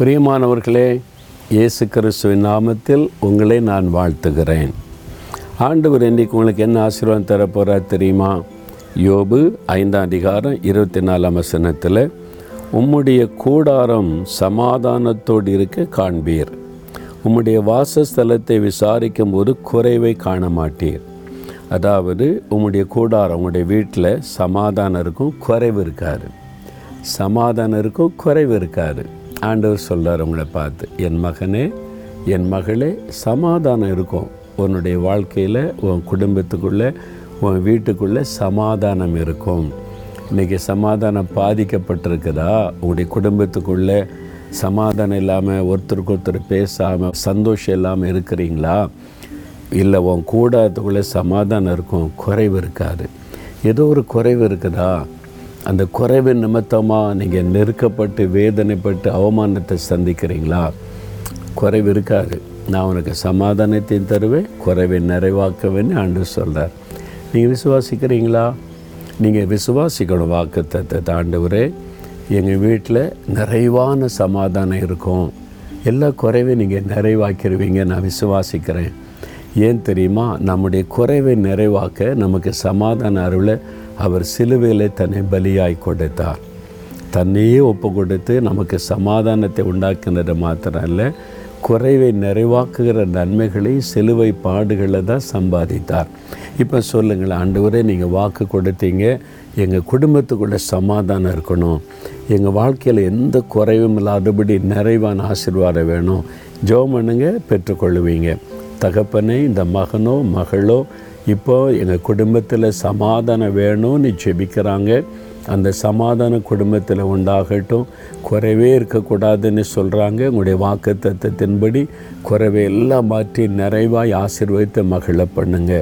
பிரியமானவர்களே இயேசு கிறிஸ்துவின் நாமத்தில் உங்களை நான் வாழ்த்துகிறேன். ஆண்டவர் இன்றைக்கு உங்களுக்கு என்ன ஆசீர்வாதம் தரப்போகிறார் தெரியுமா? யோபு ஐந்தாம் அதிகாரம் இருபத்தி நாலாம் வசனத்தில் உம்முடைய கூடாரம் சமாதானத்தோடு இருக்க காண்பீர். உம்முடைய வாசஸ்தலத்தை விசாரிக்கும் போது குறைவை காண மாட்டீர் அதாவது உம்முடைய கூடாரம் உங்களுடைய வீட்டில் சமாதானம் இருக்கும் குறைவு இருக்காது. சமாதானம் இருக்கும் குறைவு இருக்காது. ஆண்டவர் சொல்கிறார் உங்களை பார்த்து என் மகனே என் மகளே சமாதானம் இருக்கும். உன்னுடைய வாழ்க்கையில் உன் குடும்பத்துக்குள்ளே உன் வீட்டுக்குள்ளே சமாதானம் இருக்கும். இன்றைக்கி சமாதானம் பாதிக்கப்பட்டிருக்குதா? உங்களுடைய குடும்பத்துக்குள்ளே சமாதானம் இல்லாமல் ஒருத்தருக்கு ஒருத்தர் பேசாமல் சந்தோஷம் இல்லாமல் இருக்கிறீங்களா? இல்லை உன் கூடாதத்துக்குள்ளே சமாதானம் இருக்கும். குறைவு இருக்காது. ஏதோ ஒரு குறைவு இருக்குதா? அந்த குறைவு நிமித்தமாக நீங்கள் நெருக்கப்பட்டு வேதனைப்பட்டு அவமானத்தை சந்திக்கிறீங்களா? குறைவு இருக்காது. நான் உனக்கு சமாதானத்தையும் தருவேன் குறைவை நிறைவாக்குவேன்னு ஆண்டு சொல்கிறார் நீங்கள் விசுவாசிக்கிறீங்களா? நீங்கள் விசுவாசிக்கணும் வாக்கு தாண்டவரே ஆண்டவரே. எங்கள் வீட்டில் நிறைவான சமாதானம் இருக்கும். எல்லா குறைவையும் நீங்கள் நிறைவாக்கிடுவீங்க நான் விசுவாசிக்கிறேன். ஏன் தெரியுமா? நம்முடைய குறைவை நிறைவாக்க நமக்கு சமாதான அருளை அவர் சிலுவையில் தன்னை பலியாய் கொடுத்தார். தன்னையே ஒப்பு கொடுத்து நமக்கு சமாதானத்தை உண்டாக்குனது மாத்திரம் இல்லை குறைவை நிறைவாக்குகிற நன்மைகளை சிலுவை பாடுகளை தான் சம்பாதித்தார். இப்போ சொல்லுங்கள் ஆண்டவரே நீங்கள் வாக்கு கொடுத்தீங்க எங்கள் குடும்பத்துக்குள்ளே சமாதானம் இருக்கணும் எங்கள் வாழ்க்கையில் எந்த குறைவும் இல்லாதபடி நிறைவான ஆசீர்வாதம் வேணும். ஜோம் பண்ணுங்க பெற்றுக்கொள்ளுவீங்க தகப்பனே இந்த மகனோ மகளோ இப்போ எங்கள் குடும்பத்தில் சமாதானம் வேணும்னு ஜெபிக்கிறாங்க அந்த சமாதான குடும்பத்தில் உண்டாகட்டும் குறைவே இருக்கக்கூடாதுன்னு சொல்கிறாங்க உங்களுடைய வாக்கு தத்துவத்தின்படி குறைவை எல்லாம் மாற்றி நிறைவாய் ஆசீர்வதித்து மகிழ பண்ணுங்க.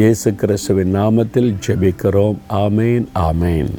இயேசு கிறிஸ்துவின் நாமத்தில் ஜெபிக்கிறோம். ஆமேன் ஆமேன்.